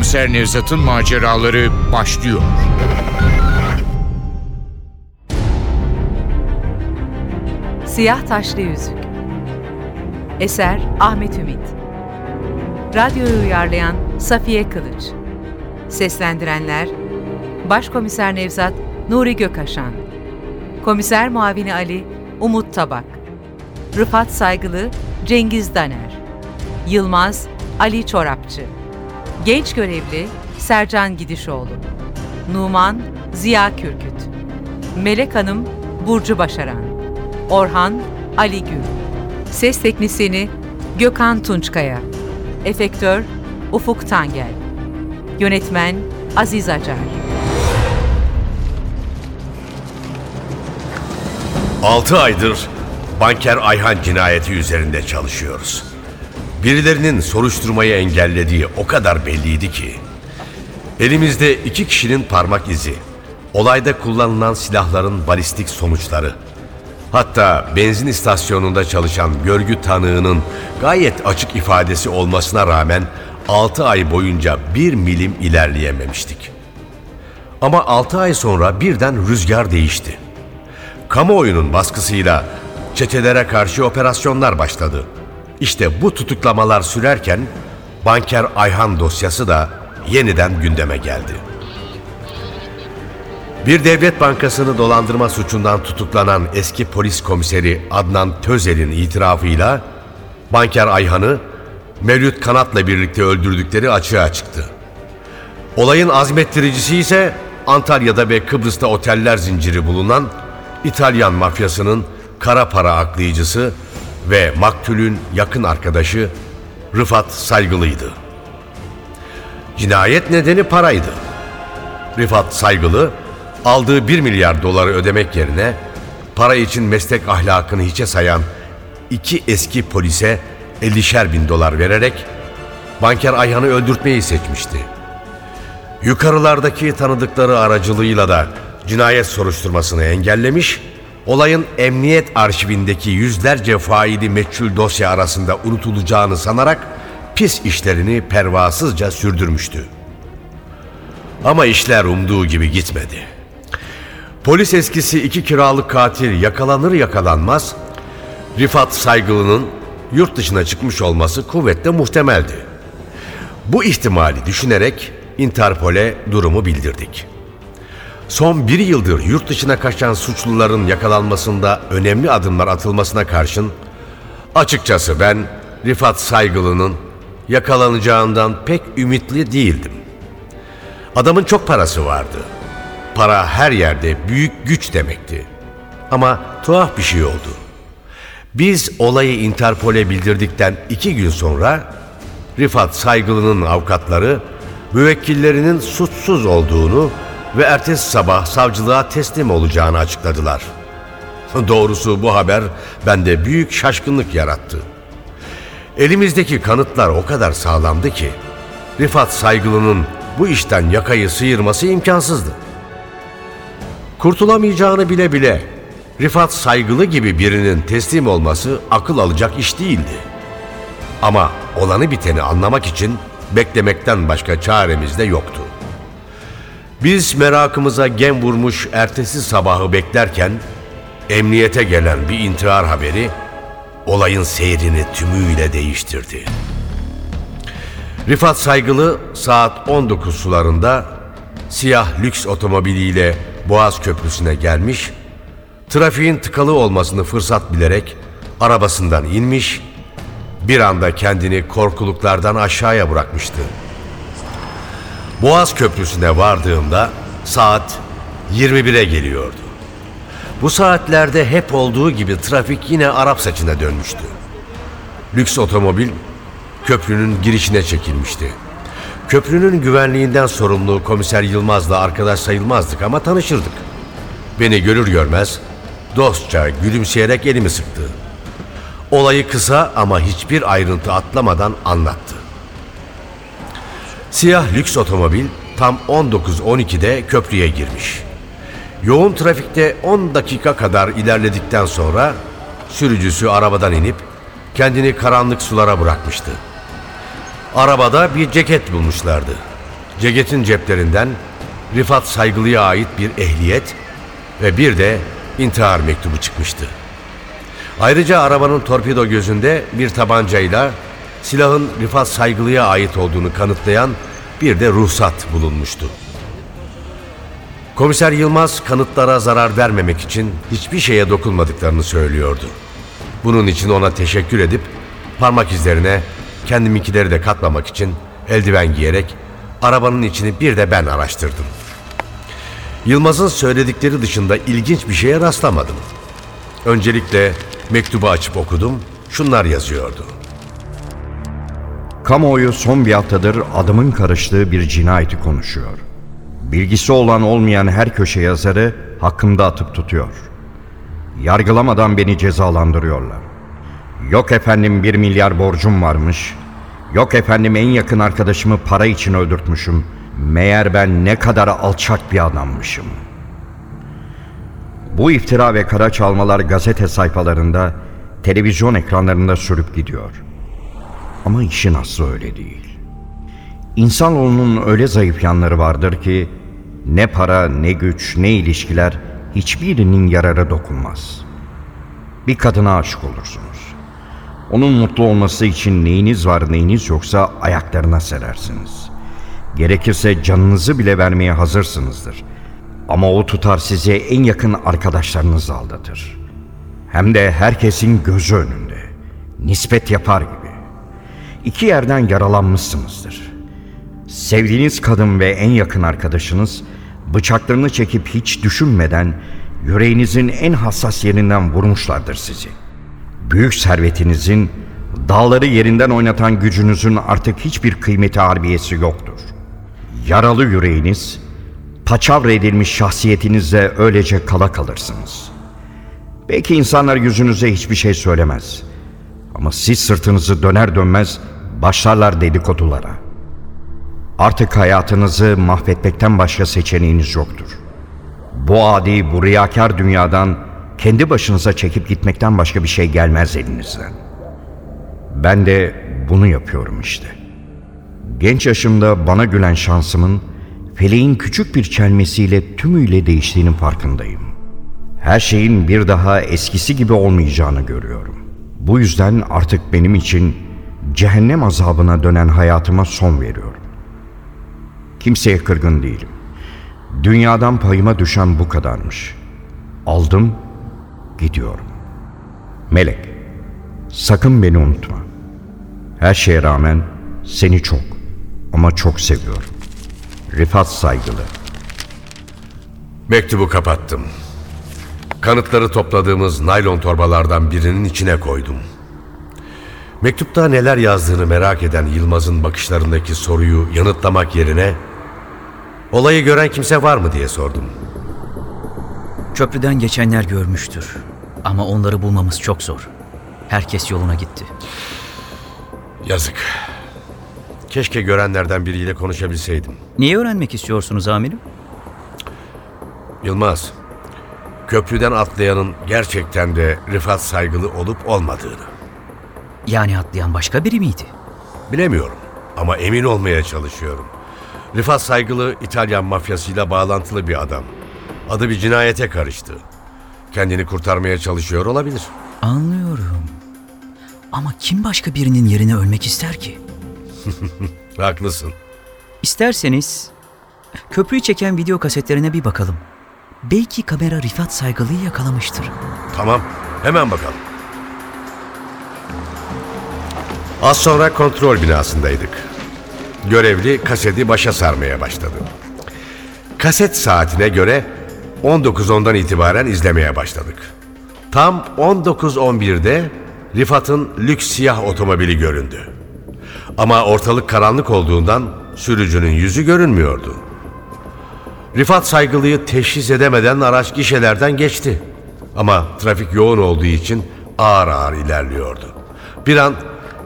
Başkomiser Nevzat'ın maceraları başlıyor. Siyah Taşlı Yüzük. Eser Ahmet Ümit. Radyoyu uyarlayan Safiye Kılıç. Seslendirenler Başkomiser Nevzat Nuri Gökaşan. Komiser Muavini Ali Umut Tabak. Rıfat Saygılı Cengiz Daner. Yılmaz Ali Çorapçı Genç Görevli Sercan Gidişoğlu Numan Ziya Kürküt Melek Hanım Burcu Başaran Orhan Ali Gül Ses Teknisini Gökhan Tunçkaya Efektör Ufuk Tangel Yönetmen Aziz Acar 6 aydır banker Ayhan cinayeti üzerinde çalışıyoruz. Birilerinin soruşturmayı engellediği o kadar belliydi ki. Elimizde iki kişinin parmak izi, olayda kullanılan silahların balistik sonuçları, hatta benzin istasyonunda çalışan görgü tanığının gayet açık ifadesi olmasına rağmen 6 ay boyunca bir milim ilerleyememiştik. Ama 6 ay sonra birden rüzgar değişti kamuoyunun baskısıyla çetelere karşı operasyonlar başladı. İşte bu tutuklamalar sürerken banker Ayhan dosyası da yeniden gündeme geldi. Bir devlet bankasını dolandırma suçundan tutuklanan eski polis komiseri Adnan Tözel'in itirafıyla banker Ayhan'ı Mevlüt Kanat'la birlikte öldürdükleri açığa çıktı. Olayın azmettiricisi ise Antalya'da ve Kıbrıs'ta oteller zinciri bulunan İtalyan mafyasının kara para aklayıcısı ve maktulün yakın arkadaşı Rıfat Saygılı'ydı. Cinayet nedeni paraydı. Rıfat Saygılı aldığı 1 milyar doları ödemek yerine para için meslek ahlakını hiçe sayan iki eski polise 50'şer bin dolar vererek banker Ayhan'ı öldürtmeyi seçmişti. Yukarılardaki tanıdıkları aracılığıyla da cinayet soruşturmasını engellemiş, olayın emniyet arşivindeki yüzlerce faili meçhul dosya arasında unutulacağını sanarak pis işlerini pervasızca sürdürmüştü. Ama işler umduğu gibi gitmedi. Polis eskisi iki kiralık katil yakalanır yakalanmaz, Rifat Saygılı'nın yurt dışına çıkmış olması kuvvetle muhtemeldi. Bu ihtimali düşünerek Interpol'e durumu bildirdik. Son bir yıldır yurt dışına kaçan suçluların yakalanmasında önemli adımlar atılmasına karşın, açıkçası ben Rifat Saygılı'nın yakalanacağından pek ümitli değildim. Adamın çok parası vardı. Para her yerde büyük güç demekti. Ama tuhaf bir şey oldu. Biz olayı Interpol'e bildirdikten iki gün sonra Rifat Saygılı'nın avukatları müvekkillerinin suçsuz olduğunu ve ertesi sabah savcılığa teslim olacağını açıkladılar. Doğrusu bu haber bende büyük şaşkınlık yarattı. Elimizdeki kanıtlar o kadar sağlamdı ki Rifat Saygılı'nın bu işten yakayı sıyırması imkansızdı. Kurtulamayacağını bile bile Rifat Saygılı gibi birinin teslim olması akıl alacak iş değildi. Ama olanı biteni anlamak için beklemekten başka çaremiz de yoktu. Biz merakımıza gem vurmuş ertesi sabahı beklerken emniyete gelen bir intihar haberi olayın seyrini tümüyle değiştirdi. Rifat Saygılı saat 19 sularında siyah lüks otomobiliyle Boğaz Köprüsü'ne gelmiş, trafiğin tıkalı olmasını fırsat bilerek arabasından inmiş, bir anda kendini korkuluklardan aşağıya bırakmıştı. Boğaz Köprüsü'ne vardığımda saat 21'e geliyordu. Bu saatlerde hep olduğu gibi trafik yine Arap saçına dönmüştü. Lüks otomobil köprünün girişine çekilmişti. Köprünün güvenliğinden sorumlu komiser Yılmaz'la arkadaş sayılmazdık ama tanışırdık. Beni görür görmez dostça gülümseyerek elimi sıktı. Olayı kısa ama hiçbir ayrıntı atlamadan anlattı. Siyah lüks otomobil tam 19.12'de köprüye girmiş. Yoğun trafikte 10 dakika kadar ilerledikten sonra sürücüsü arabadan inip kendini karanlık sulara bırakmıştı. Arabada bir ceket bulmuşlardı. Ceket'in ceplerinden Rifat Saygılı'ya ait bir ehliyet ve bir de intihar mektubu çıkmıştı. Ayrıca arabanın torpido gözünde bir tabancayla silahın Rifat Saygılı'ya ait olduğunu kanıtlayan bir de ruhsat bulunmuştu. Komiser Yılmaz kanıtlara zarar vermemek için hiçbir şeye dokunmadıklarını söylüyordu. Bunun için ona teşekkür edip parmak izlerine kendiminkileri de katmamak için eldiven giyerek arabanın içini bir de ben araştırdım. Yılmaz'ın söyledikleri dışında ilginç bir şeye rastlamadım. Öncelikle mektubu açıp okudum. Şunlar yazıyordu. Kamuoyu son bir haftadır adımın karıştığı bir cinayeti konuşuyor. Bilgisi olan olmayan her köşe yazarı hakkımda atıp tutuyor. Yargılamadan beni cezalandırıyorlar. Yok efendim bir milyar borcum varmış. Yok efendim en yakın arkadaşımı para için öldürtmüşüm. Meğer ben ne kadar alçak bir adammışım. Bu iftira ve kara çalmalar gazete sayfalarında, televizyon ekranlarında sürüp gidiyor. Ama işin aslı öyle değil. İnsanoğlunun öyle zayıf yanları vardır ki ne para, ne güç, ne ilişkiler hiçbirinin yararı dokunmaz. Bir kadına aşık olursunuz. Onun mutlu olması için neyiniz var neyiniz yoksa ayaklarına serersiniz. Gerekirse canınızı bile vermeye hazırsınızdır. Ama o tutar sizi en yakın arkadaşlarınızla aldatır. Hem de herkesin gözü önünde. Nispet yapar gibi. İki yerden yaralanmışsınızdır. Sevdiğiniz kadın ve en yakın arkadaşınız bıçaklarını çekip hiç düşünmeden yüreğinizin en hassas yerinden vurmuşlardır sizi. Büyük servetinizin, dağları yerinden oynatan gücünüzün artık hiçbir kıymeti harbiyesi yoktur. Yaralı yüreğiniz, paçavra edilmiş şahsiyetinizle öylece kala kalırsınız. Belki insanlar yüzünüze hiçbir şey söylemez. Ama siz sırtınızı döner dönmez başlarlar dedikodulara. Artık hayatınızı mahvetmekten başka seçeneğiniz yoktur. Bu adi, bu riyakar dünyadan kendi başınıza çekip gitmekten başka bir şey gelmez elinizden. Ben de bunu yapıyorum işte. Genç yaşımda bana gülen şansımın feleğin küçük bir çelmesiyle tümüyle değiştiğinin farkındayım. Her şeyin bir daha eskisi gibi olmayacağını görüyorum. Bu yüzden artık benim için cehennem azabına dönen hayatıma son veriyorum. Kimseye kırgın değilim. Dünyadan payıma düşen bu kadarmış. Aldım, gidiyorum. Melek, sakın beni unutma. Her şeye rağmen seni çok ama çok seviyorum. Rifat saygılı. Mektubu kapattım. Kanıtları topladığımız naylon torbalardan birinin içine koydum. Mektupta neler yazdığını merak eden Yılmaz'ın bakışlarındaki soruyu yanıtlamak yerine olayı gören kimse var mı diye sordum. Köprüden geçenler görmüştür. Ama onları bulmamız çok zor. Herkes yoluna gitti. Yazık. Keşke görenlerden biriyle konuşabilseydim. Niye öğrenmek istiyorsunuz amirim? Yılmaz, köprüden atlayanın gerçekten de Rifat saygılı olup olmadığını. Yani atlayan başka biri miydi? Bilemiyorum ama emin olmaya çalışıyorum. Rifat Saygılı İtalyan mafyasıyla bağlantılı bir adam. Adı bir cinayete karıştı. Kendini kurtarmaya çalışıyor olabilir. Anlıyorum. Ama kim başka birinin yerine ölmek ister ki? Haklısın. İsterseniz köprüyü çeken video kasetlerine bir bakalım. Belki kamera Rifat Saygılı'yı yakalamıştır. Tamam, hemen bakalım. Az sonra kontrol binasındaydık. Görevli kaseti başa sarmaya başladı. Kaset saatine göre 19.10'dan itibaren izlemeye başladık. Tam 19.11'de Rifat'ın lüks siyah otomobili göründü. Ama ortalık karanlık olduğundan sürücünün yüzü görünmüyordu. Rifat Saygılı'yı teşhis edemeden araç gişelerden geçti. Ama trafik yoğun olduğu için ağır ağır ilerliyordu. Bir an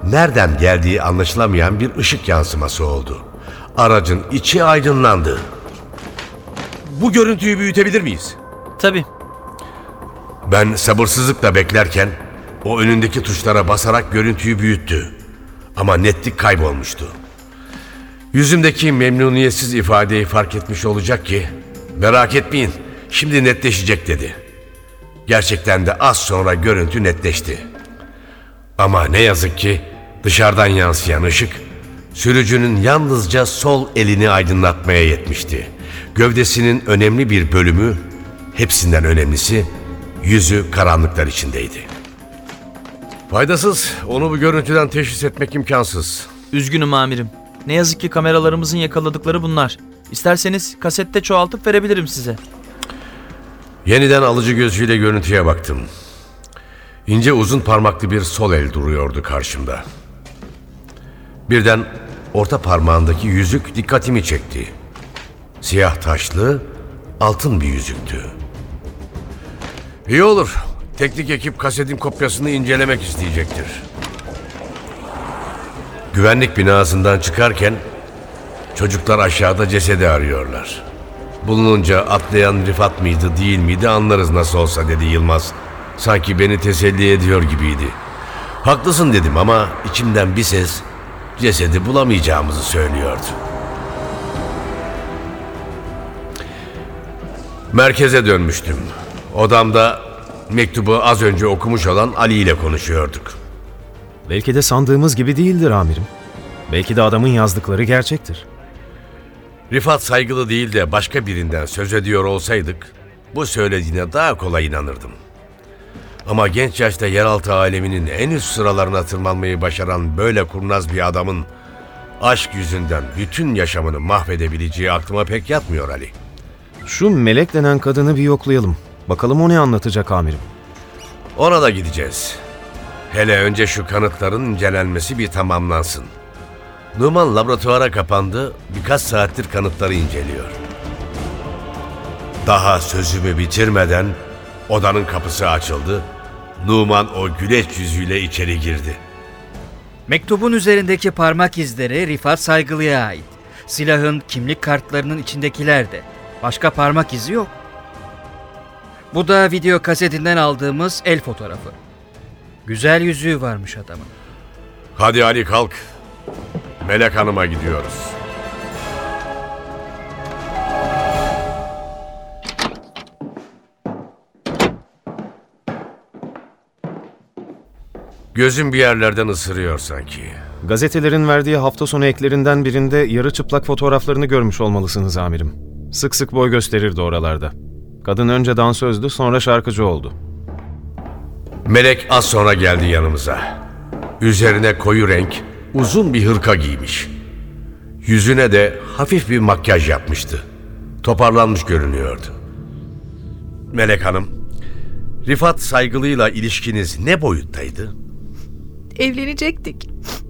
nereden geldiği anlaşılamayan bir ışık yansıması oldu. Aracın içi aydınlandı. Bu görüntüyü büyütebilir miyiz? Tabii. Ben sabırsızlıkla beklerken o önündeki tuşlara basarak görüntüyü büyüttü. Ama netlik kaybolmuştu. Yüzümdeki memnuniyetsiz ifadeyi fark etmiş olacak ki merak etmeyin şimdi netleşecek dedi. Gerçekten de az sonra görüntü netleşti. Ama ne yazık ki dışarıdan yansıyan ışık sürücünün yalnızca sol elini aydınlatmaya yetmişti. Gövdesinin önemli bir bölümü, hepsinden önemlisi yüzü karanlıklar içindeydi. Faydasız, onu bu görüntüden teşhis etmek imkansız. Üzgünüm amirim. Ne yazık ki kameralarımızın yakaladıkları bunlar. İsterseniz kasette çoğaltıp verebilirim size. Yeniden alıcı gözüyle görüntüye baktım. İnce uzun parmaklı bir sol el duruyordu karşımda. Birden orta parmağındaki yüzük dikkatimi çekti. Siyah taşlı, altın bir yüzüktü. İyi olur. Teknik ekip kasetin kopyasını incelemek isteyecektir. Güvenlik binasından çıkarken çocuklar aşağıda cesedi arıyorlar. Bulununca atlayan Rifat mıydı değil miydi anlarız nasıl olsa dedi Yılmaz. Sanki beni teselli ediyor gibiydi. Haklısın dedim ama içimden bir ses cesedi bulamayacağımızı söylüyordu. Merkeze dönmüştüm. Odamda mektubu az önce okumuş olan Ali ile konuşuyorduk. Belki de sandığımız gibi değildir amirim. Belki de adamın yazdıkları gerçektir. Rifat saygılı değil de başka birinden söz ediyor olsaydık bu söylediğine daha kolay inanırdım. Ama genç yaşta yeraltı aleminin en üst sıralarına tırmanmayı başaran böyle kurnaz bir adamın aşk yüzünden bütün yaşamını mahvedebileceği aklıma pek yatmıyor Ali. Şu melek denen kadını bir yoklayalım. Bakalım o ne anlatacak amirim. Ona da gideceğiz. Hele önce şu kanıtların incelenmesi bir tamamlansın. Numan laboratuvara kapandı, birkaç saattir kanıtları inceliyor. Daha sözümü bitirmeden odanın kapısı açıldı. Numan o güleç yüzüyle içeri girdi. Mektubun üzerindeki parmak izleri Rifat Saygılı'ya ait. Silahın kimlik kartlarının içindekiler de. Başka parmak izi yok. Bu da video kasetinden aldığımız el fotoğrafı. Güzel yüzüğü varmış adamın. Hadi Ali kalk. Melek Hanım'a gidiyoruz. Gözüm bir yerlerden ısırıyor sanki. Gazetelerin verdiği hafta sonu eklerinden birinde yarı çıplak fotoğraflarını görmüş olmalısınız amirim. Sık sık boy gösterirdi oralarda. Kadın önce dansözdü sonra şarkıcı oldu. Melek az sonra geldi yanımıza. Üzerine koyu renk, uzun bir hırka giymiş. Yüzüne de hafif bir makyaj yapmıştı. Toparlanmış görünüyordu. Melek Hanım, Rifat saygılıyla ilişkiniz ne boyuttaydı? Evlenecektik.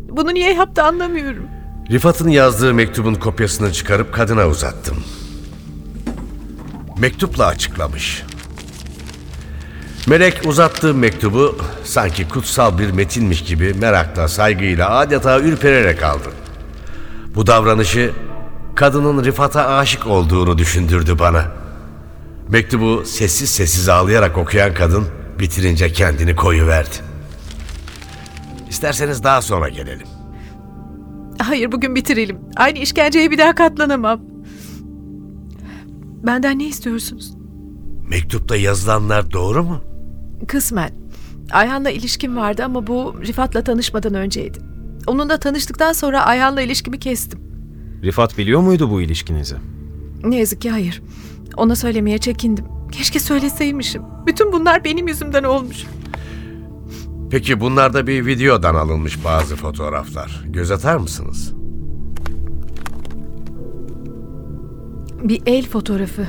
Bunu niye yaptı anlamıyorum. Rifat'ın yazdığı mektubun kopyasını çıkarıp kadına uzattım. Mektupla açıklamış. Melek uzattığı mektubu sanki kutsal bir metinmiş gibi merakla, saygıyla adeta ürpererek aldı. Bu davranışı kadının Rifat'a aşık olduğunu düşündürdü bana. Mektubu sessiz sessiz ağlayarak okuyan kadın bitirince kendini koyuverdi. İsterseniz daha sonra gelelim. Hayır bugün bitirelim. Aynı işkenceye bir daha katlanamam. Benden ne istiyorsunuz? Mektupta yazılanlar doğru mu? Kısmen. Ayhan'la ilişkim vardı ama bu Rifat'la tanışmadan önceydi. Onunla tanıştıktan sonra Ayhan'la ilişkimi kestim. Rifat biliyor muydu bu ilişkinizi? Ne yazık ki hayır. Ona söylemeye çekindim. Keşke söyleseymişim. Bütün bunlar benim yüzümden olmuş. Peki bunlarda bir videodan alınmış bazı fotoğraflar. Göz atar mısınız? Bir el fotoğrafı.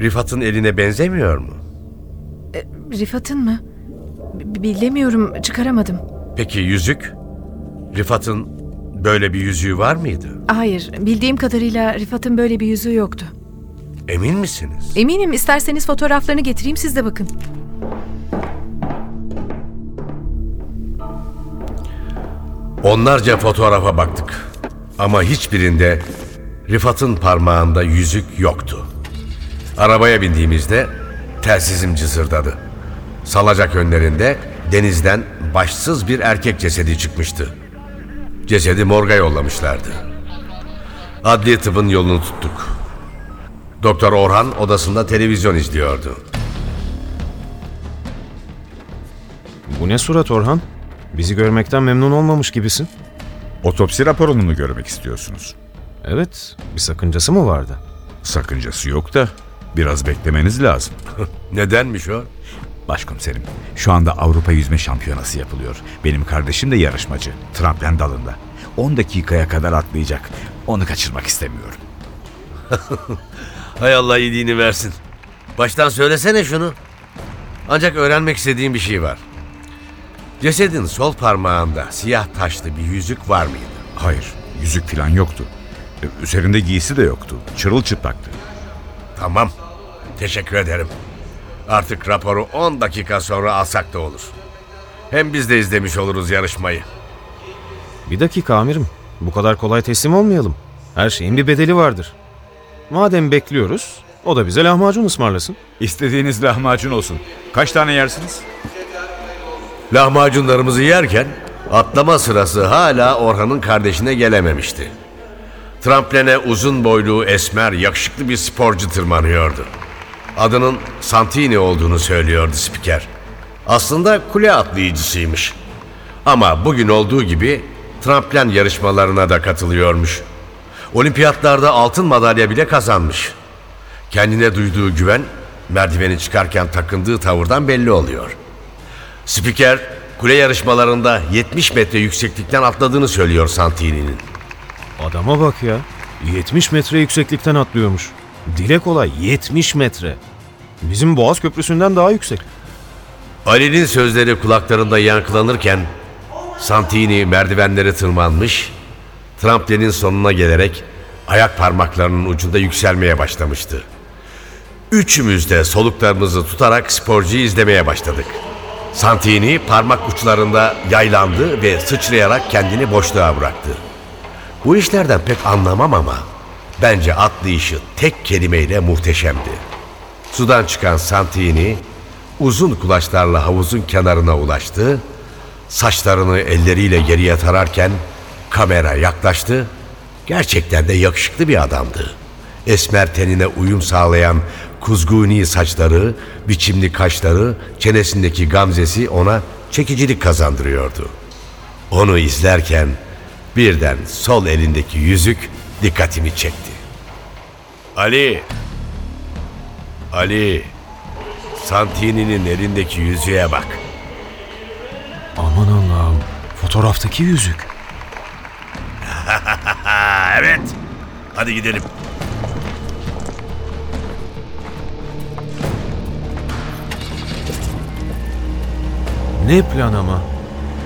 Rifat'ın eline benzemiyor mu? Rifat'ın mı? B- bilemiyorum, çıkaramadım. Peki yüzük? Rifat'ın böyle bir yüzüğü var mıydı? Hayır, bildiğim kadarıyla Rifat'ın böyle bir yüzüğü yoktu. Emin misiniz? Eminim isterseniz fotoğraflarını getireyim siz de bakın. Onlarca fotoğrafa baktık. Ama hiçbirinde Rifat'ın parmağında yüzük yoktu. Arabaya bindiğimizde telsizim cızırdadı. Salacak önlerinde denizden başsız bir erkek cesedi çıkmıştı. Cesedi morga yollamışlardı. Adli tıbbın yolunu tuttuk. Doktor Orhan odasında televizyon izliyordu. Bu ne surat Orhan? Bizi görmekten memnun olmamış gibisin. Otopsi raporunu mu görmek istiyorsunuz? Evet, bir sakıncası mı vardı? Sakıncası yok da biraz beklemeniz lazım. Nedenmiş o? Başkomiserim, şu anda Avrupa Yüzme Şampiyonası yapılıyor. Benim kardeşim de yarışmacı, tramplen dalında. 10 dakikaya kadar atlayacak. Onu kaçırmak istemiyorum. Hay Allah iyiliğini versin. Baştan söylesene şunu. Ancak öğrenmek istediğim bir şey var. Cesedin sol parmağında siyah taşlı bir yüzük var mıydı? Hayır, yüzük falan yoktu. E, Üzerinde giysi de yoktu. Çırılçıplaktı. Tamam. Teşekkür ederim. Artık raporu 10 dakika sonra alsak da olur. Hem biz de izlemiş oluruz yarışmayı. Bir dakika amirim. Bu kadar kolay teslim olmayalım. Her şeyin bir bedeli vardır. Madem bekliyoruz, o da bize lahmacun ısmarlasın. İstediğiniz lahmacun olsun. Kaç tane yersiniz? Lahmacunlarımızı yerken atlama sırası hala Orhan'ın kardeşine gelememişti. Tramplene uzun boylu, esmer, yakışıklı bir sporcu tırmanıyordu. Adının Santini olduğunu söylüyordu spiker. Aslında kule atlayıcısıymış. Ama bugün olduğu gibi tramplen yarışmalarına da katılıyormuş. Olimpiyatlarda altın madalya bile kazanmış. Kendine duyduğu güven merdiveni çıkarken takındığı tavırdan belli oluyor. Spiker kule yarışmalarında 70 metre yükseklikten atladığını söylüyor Santini'nin. Adama bak ya. 70 metre yükseklikten atlıyormuş. Dile kolay 70 metre. Bizim Boğaz Köprüsü'nden daha yüksek. Ali'nin sözleri kulaklarında yankılanırken Santini merdivenleri tırmanmış, tramplenin sonuna gelerek ayak parmaklarının ucunda yükselmeye başlamıştı. Üçümüz de soluklarımızı tutarak sporcuyu izlemeye başladık. Santini parmak uçlarında yaylandı ve sıçrayarak kendini boşluğa bıraktı. Bu işlerden pek anlamam ama bence atlayışı tek kelimeyle muhteşemdi. Sudan çıkan Santini uzun kulaçlarla havuzun kenarına ulaştı. Saçlarını elleriyle geriye tararken kamera yaklaştı. Gerçekten de yakışıklı bir adamdı. Esmer tenine uyum sağlayan kuzguni saçları, biçimli kaşları, çenesindeki gamzesi ona çekicilik kazandırıyordu. Onu izlerken birden sol elindeki yüzük dikkatimi çekti. Ali! Ali! Santini'nin elindeki yüzüğe bak. Aman Allah'ım. Fotoğraftaki yüzük. Evet. Hadi gidelim. Ne plan ama.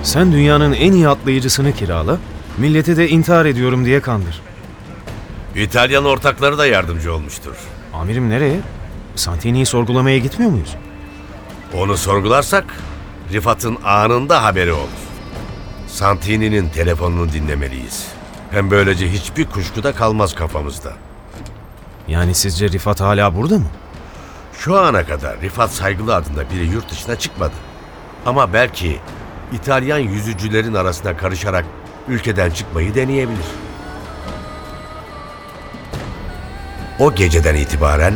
Sen dünyanın en iyi atlayıcısını kirala, millete de intihar ediyorum diye kandır. İtalyan ortakları da yardımcı olmuştur. Amirim nereye? Santini'yi sorgulamaya gitmiyor muyuz? Onu sorgularsak Rifat'ın anında haberi olur. Santini'nin telefonunu dinlemeliyiz. Hem böylece hiçbir kuşku da kalmaz kafamızda. Yani sizce Rifat hala burada mı? Şu ana kadar Rifat Saygılı adında biri yurt dışına çıkmadı. Ama belki İtalyan yüzücülerin arasına karışarak ülkeden çıkmayı deneyebilir. O geceden itibaren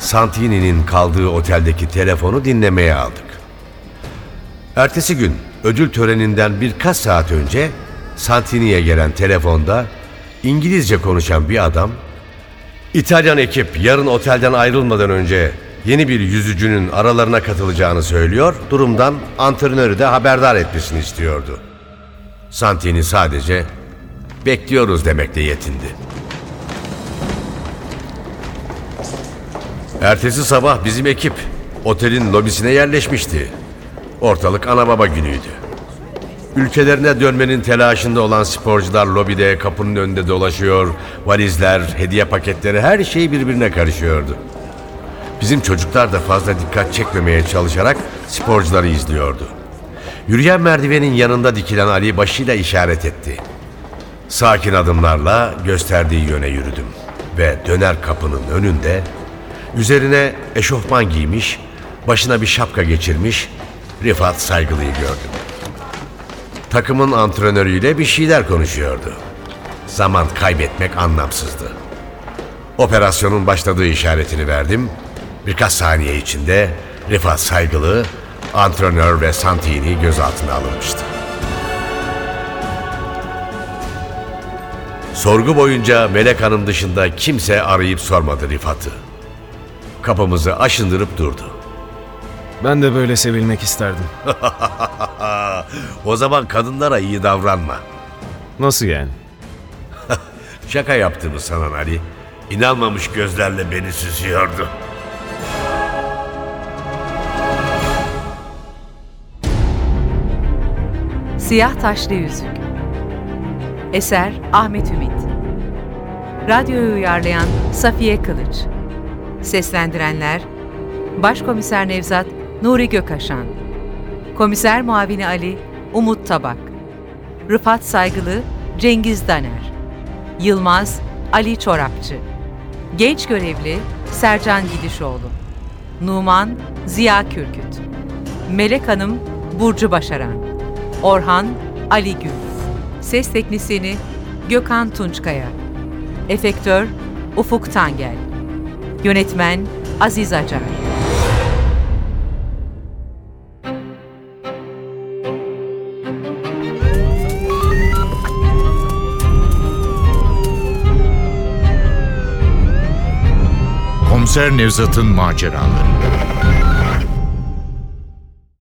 Santini'nin kaldığı oteldeki telefonu dinlemeye aldık. Ertesi gün ödül töreninden birkaç saat önce Santini'ye gelen telefonda İngilizce konuşan bir adam İtalyan ekip yarın otelden ayrılmadan önce yeni bir yüzücünün aralarına katılacağını söylüyor, durumdan antrenörü de haberdar etmesini istiyordu. Santini sadece bekliyoruz demekle yetindi. Ertesi sabah bizim ekip otelin lobisine yerleşmişti. Ortalık ana baba günüydü. Ülkelerine dönmenin telaşında olan sporcular lobide kapının önünde dolaşıyor, valizler, hediye paketleri her şey birbirine karışıyordu. Bizim çocuklar da fazla dikkat çekmemeye çalışarak sporcuları izliyordu. Yürüyen merdivenin yanında dikilen Ali başıyla işaret etti. Sakin adımlarla gösterdiği yöne yürüdüm ve döner kapının önünde üzerine eşofman giymiş, başına bir şapka geçirmiş Rifat Saygılı'yı gördüm. Takımın antrenörüyle bir şeyler konuşuyordu. Zaman kaybetmek anlamsızdı. Operasyonun başladığı işaretini verdim. Birkaç saniye içinde Rifat Saygılı, antrenör ve Santini gözaltına alınmıştı. Sorgu boyunca Melek Hanım dışında kimse arayıp sormadı Rifat'ı. Kapımızı aşındırıp durdu. Ben de böyle sevilmek isterdim. o zaman kadınlara iyi davranma. Nasıl yani? Şaka yaptığımı sanan Ali, inanmamış gözlerle beni süzüyordu. Siyah Taşlı Yüzük Eser Ahmet Ümit Radyoyu uyarlayan Safiye Kılıç Seslendirenler Başkomiser Nevzat Nuri Gökaşan Komiser Muavini Ali Umut Tabak Rıfat Saygılı Cengiz Daner Yılmaz Ali Çorapçı Genç Görevli Sercan Gidişoğlu Numan Ziya Kürküt Melek Hanım Burcu Başaran Orhan Ali Gül Ses Teknisini Gökhan Tunçkaya Efektör Ufuk Tangel Yönetmen Aziz Acar Komiser Nevzat'ın maceraları.